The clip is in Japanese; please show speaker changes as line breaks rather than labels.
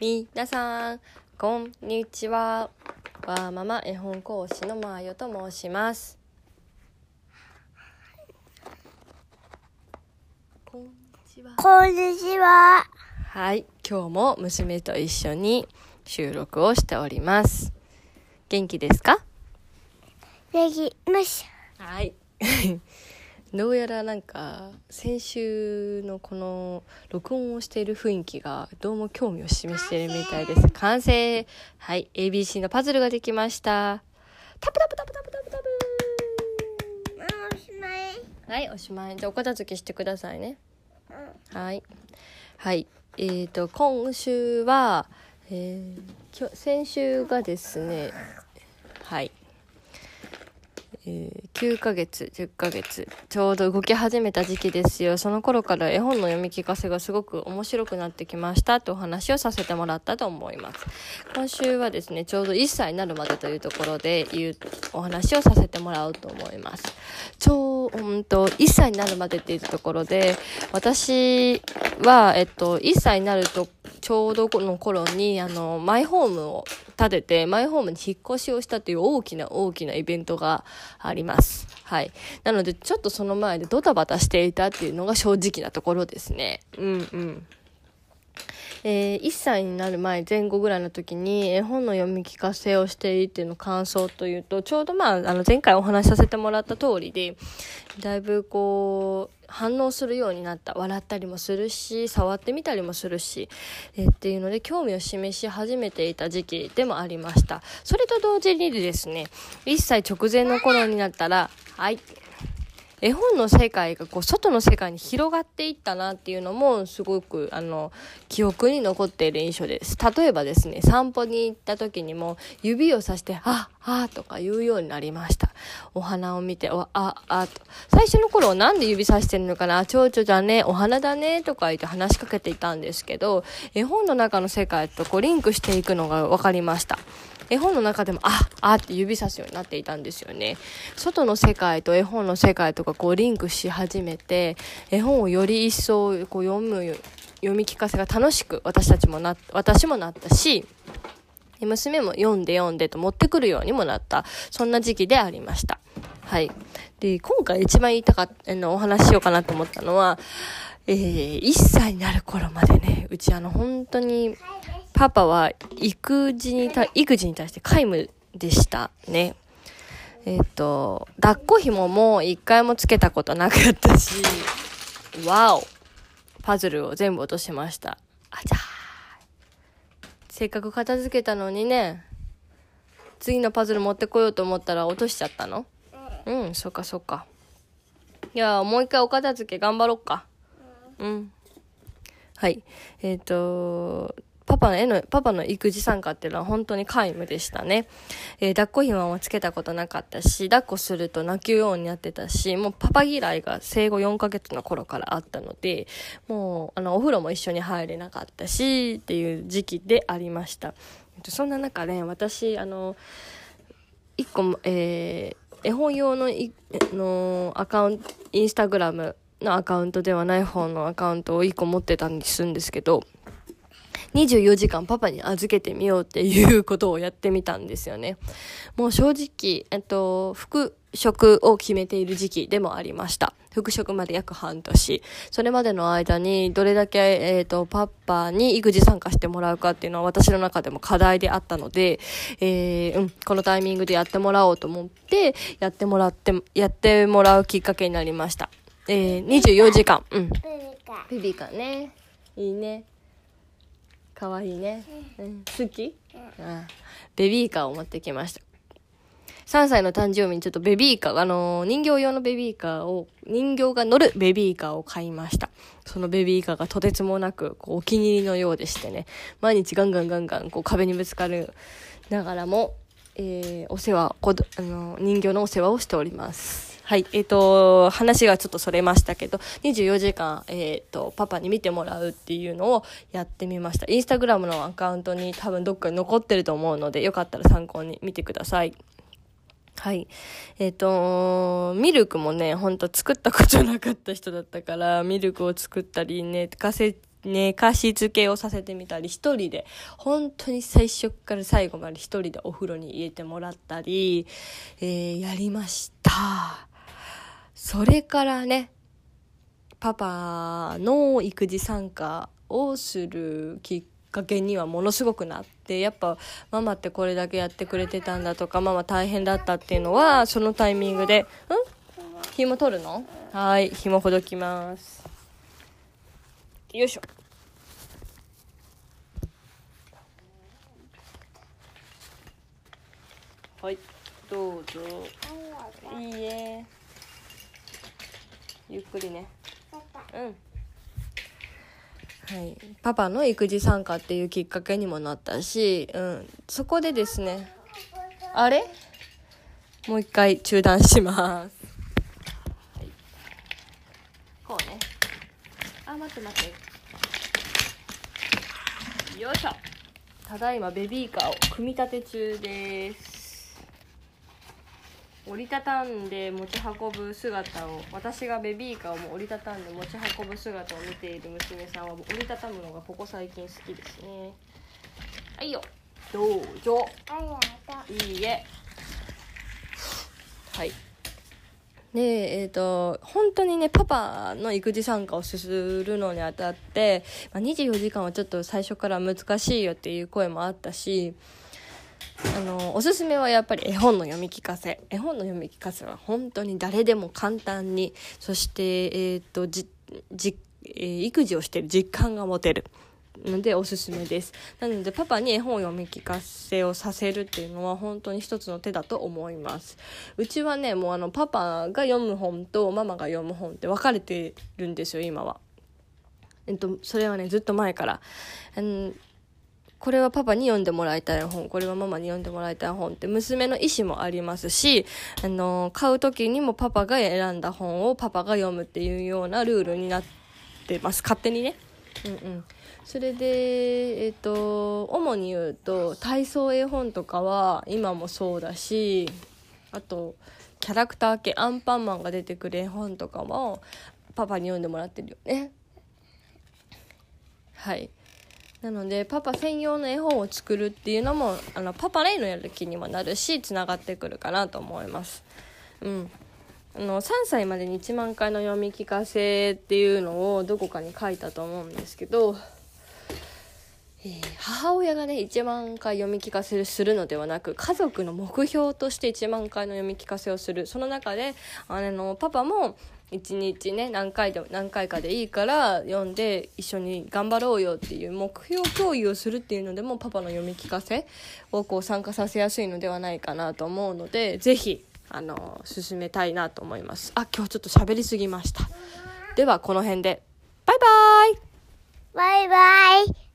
みなさん、こんにちは。わーママ絵本講師のまーよと申します。こんにちは。
こんにちは。
はい、今日も娘と一緒に収録をしております。元気ですか？
できまし
はい。どうやらなんか先週のこの録音をしている雰囲気がどうも興味を示しているみたいです。完成はい ABC のパズルができました。タプタプタプタプタプタプ
た。おしまい。
はい、おしまい。じゃあお片付けしてくださいね。
うん
はい。はい。えっ、と、今週は、えーきょ先週がですね、はい。えー9ヶ月、10ヶ月、ちょうど動き始めた時期ですよ。その頃から絵本の読み聞かせがすごく面白くなってきましたとお話をさせてもらったと思います。今週はですね、ちょうど1歳になるまでというところで言うお話をさせてもらおうと思います。ちょう、うんと、1歳になるまでっていうところで、私は、えっと、1歳になると、ちょうどこの頃に、あの、マイホームを建てて、マイホームに引っ越しをしたという大きな大きなイベントがあります。はい。なので、ちょっとその前でドタバタしていたっていうのが正直なところですね。うんうん。えー1歳になる前前後ぐらいの時に絵本の読み聞かせをしていての感想というとちょうどまああの前回お話しさせてもらった通りでだいぶこう反応するようになった。笑ったりもするし触ってみたりもするし、えーっていうので興味を示し始めていた時期でもありました。それと同時にですね1歳直前の頃になったらはい絵本の世界がこう外の世界に広がっていったなっていうのもすごくあの記憶に残っている印象です。例えばですね散歩に行った時にも指をさして「ああ」とか言うようになりました。お花を見て「おああ」と。最初の頃なんで指さしてるのかな「蝶々だね。お花だね」とか言って話しかけていたんですけど絵本の中の世界とこうリンクしていくのが分かりました。絵本の中でも、あ、あって指さすようになっていたんですよね。外の世界と絵本の世界とかこうリンクし始めて、絵本をより一層こう読む、読み聞かせが楽しく私たちもな、私もなったし、娘も読んで読んでと持ってくるようにもなった、そんな時期でありました。はい。で、今回一番言いたかった、あの、お話ししようかなと思ったのは、えー、1歳になる頃までね、うちあの、本当に、パパは育児にた、育児に対して皆無でしたね。えっ、と、抱っこ紐も一回もつけたことなかったし、わおパズルを全部落としました。あちゃー。せっかく片付けたのにね、次のパズル持ってこようと思ったら落としちゃったの？うん、そっかそっか。いや、もう一回お片付け頑張ろっか。うん。はい。えっ、と、パパの絵の、パパの育児参加っていうのは本当に皆無でしたね。えー抱っこ紐もつけたことなかったし、抱っこすると泣くようになってたし、もうパパ嫌いが生後4ヶ月の頃からあったので、もう、あの、お風呂も一緒に入れなかったし、っていう時期でありました。そんな中ね、私、あの、一個も、えー絵本用のいのアカウント、インスタグラムのアカウントではない方のアカウントを一個持ってたんですんですけど、24時間パパに預けてみようっていうことをやってみたんですよね。もう正直、えっと、復職を決めている時期でもありました。復職まで約半年。それまでの間にどれだけ、えっ、と、パパに育児参加してもらうかっていうのは私の中でも課題であったので、えーうん、このタイミングでやってもらおうと思って、やってもらって、やってもらうきっかけになりました。えー、24時間。うん。
ブリカ。
ベビーカーね。いいね。かわいいね。うん、好き、ああベビーカーを持ってきました。3歳の誕生日にちょっとベビーカー、あのー人形用のベビーカーを、人形が乗るベビーカーを買いました。そのベビーカーがとてつもなく、こう、お気に入りのようでしてね、毎日ガンガンガンガン、こう、壁にぶつかるながらも、えー、お世話、あのー人形のお世話をしております。はい。えっ、と、話がちょっとそれましたけど、24時間、えっ、と、パパに見てもらうっていうのをやってみました。インスタグラムのアカウントに多分どっかに残ってると思うので、よかったら参考に見てください。はい。えっ、と、ミルクもね、ほんと作ったことなかった人だったから、ミルクを作ったり、寝かせ寝かしつけをさせてみたり一人で本当に最初から最後まで一人でお風呂に入れてもらったり、えー、やりましたそれからねパパの育児参加をするきっかけにはものすごくなってやっぱママってこれだけやってくれてたんだとかママ大変だったっていうのはそのタイミングでう「ん？紐取るの？はい紐ほどきます。よいしょ。はいどうぞ。いいえ。ゆっくりね。うん。はい、パパの育児参加っていうきっかけにもなったし、うん、そこでですね。あれ？もう一回中断します、はい、こうね。あ待って待って。よいしょ。ただいまベビーカーを組み立て中です折りたたんで持ち運ぶ姿を私がベビーカーをも折りたたんで持ち運ぶ姿を見ている娘さんは折りたたむのがここ最近好きですね。はいよ。どうぞ。いいえ。はい。でえーと、本当にねパパの育児参加をするのにあたって、まあ、24時間はちょっと最初から難しいよっていう声もあったしあのおすすめはやっぱり絵本の読み聞かせ。絵本の読み聞かせは本当に誰でも簡単にそして、えーとじじえー、育児をしてる実感が持てるのでおすすめです。なのでパパに絵本を読み聞かせをさせるっていうのは本当に一つの手だと思います。うちはねもうあのパパが読む本とママが読む本って分かれてるんですよ今は。えっとそれはねずっと前から。これはパパに読んでもらいたい本、これはママに読んでもらいたい本って娘の意思もありますし、あの、買う時にもパパが選んだ本をパパが読むっていうようなルールになってます。勝手にね。うんうん。それで、えっ、ー、と、主に言うと、体操絵本とかは今もそうだし、あと、キャラクター系、アンパンマンが出てくる絵本とかも、パパに読んでもらってるよね。はい。なのでパパ専用の絵本を作るっていうのもあのパパレイのやる気にもなるしつながってくるかなと思います。うんあの3歳までに1万回の読み聞かせっていうのをどこかに書いたと思うんですけど、えー、母親がね1万回読み聞かせするのではなく家族の目標として1万回の読み聞かせをする。その中であのパパも一日ね何回で何回かでいいから読んで一緒に頑張ろうよっていう目標共有をするっていうのでもパパの読み聞かせをこう参加させやすいのではないかなと思うので是非あの進めたいなと思います。あ今日ちょっと喋りすぎました。ではこの辺で。バイバイ。
バイバイ。